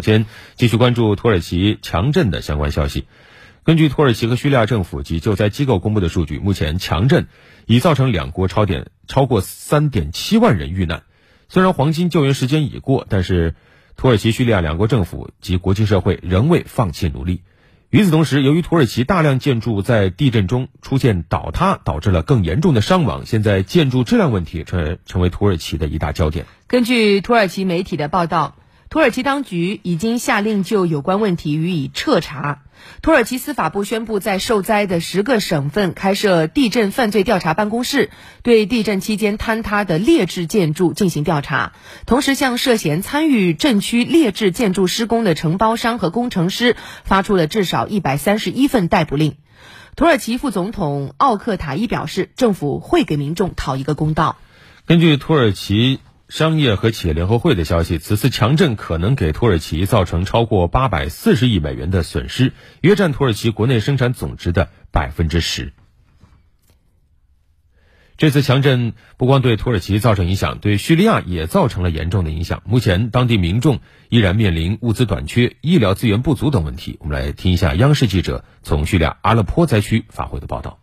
首先，继续关注土耳其强震的相关消息。根据土耳其和叙利亚政府及救灾机构公布的数据，目前强震已造成两国超点超过三点七万人遇难。虽然黄金救援时间已过，但是土耳其、叙利亚两国政府及国际社会仍未放弃努力。与此同时，由于土耳其大量建筑在地震中出现倒塌，导致了更严重的伤亡，现在建筑质量问题成成为土耳其的一大焦点。根据土耳其媒体的报道。土耳其当局已经下令就有关问题予以彻查。土耳其司法部宣布，在受灾的十个省份开设地震犯罪调查办公室，对地震期间坍塌的劣质建筑进行调查，同时向涉嫌参与震区劣质建筑施工的承包商和工程师发出了至少一百三十一份逮捕令。土耳其副总统奥克塔伊表示，政府会给民众讨一个公道。根据土耳其。商业和企业联合会的消息，此次强震可能给土耳其造成超过八百四十亿美元的损失，约占土耳其国内生产总值的百分之十。这次强震不光对土耳其造成影响，对叙利亚也造成了严重的影响。目前，当地民众依然面临物资短缺、医疗资源不足等问题。我们来听一下央视记者从叙利亚阿勒颇灾区发回的报道。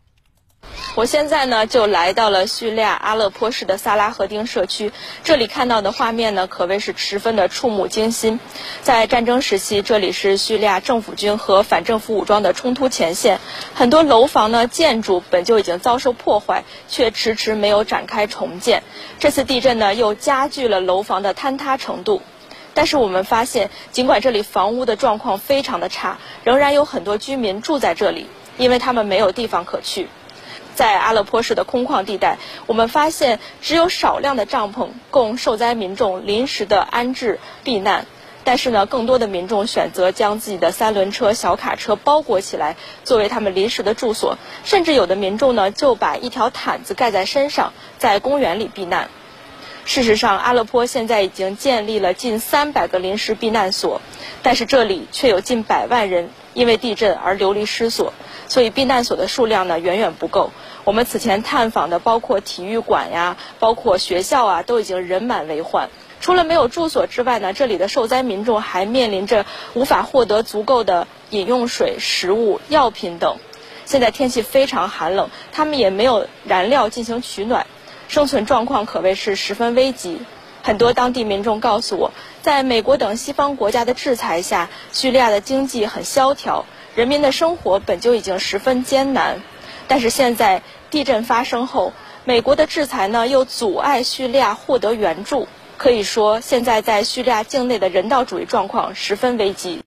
我现在呢就来到了叙利亚阿勒颇市的萨拉赫丁社区，这里看到的画面呢可谓是十分的触目惊心。在战争时期，这里是叙利亚政府军和反政府武装的冲突前线，很多楼房呢建筑本就已经遭受破坏，却迟迟没有展开重建。这次地震呢又加剧了楼房的坍塌程度。但是我们发现，尽管这里房屋的状况非常的差，仍然有很多居民住在这里，因为他们没有地方可去。在阿勒颇市的空旷地带，我们发现只有少量的帐篷供受灾民众临时的安置避难。但是呢，更多的民众选择将自己的三轮车、小卡车包裹起来，作为他们临时的住所。甚至有的民众呢，就把一条毯子盖在身上，在公园里避难。事实上，阿勒颇现在已经建立了近三百个临时避难所，但是这里却有近百万人因为地震而流离失所。所以避难所的数量呢远远不够。我们此前探访的包括体育馆呀，包括学校啊，都已经人满为患。除了没有住所之外呢，这里的受灾民众还面临着无法获得足够的饮用水、食物、药品等。现在天气非常寒冷，他们也没有燃料进行取暖，生存状况可谓是十分危急。很多当地民众告诉我，在美国等西方国家的制裁下，叙利亚的经济很萧条。人民的生活本就已经十分艰难，但是现在地震发生后，美国的制裁呢又阻碍叙利亚获得援助，可以说现在在叙利亚境内的人道主义状况十分危机。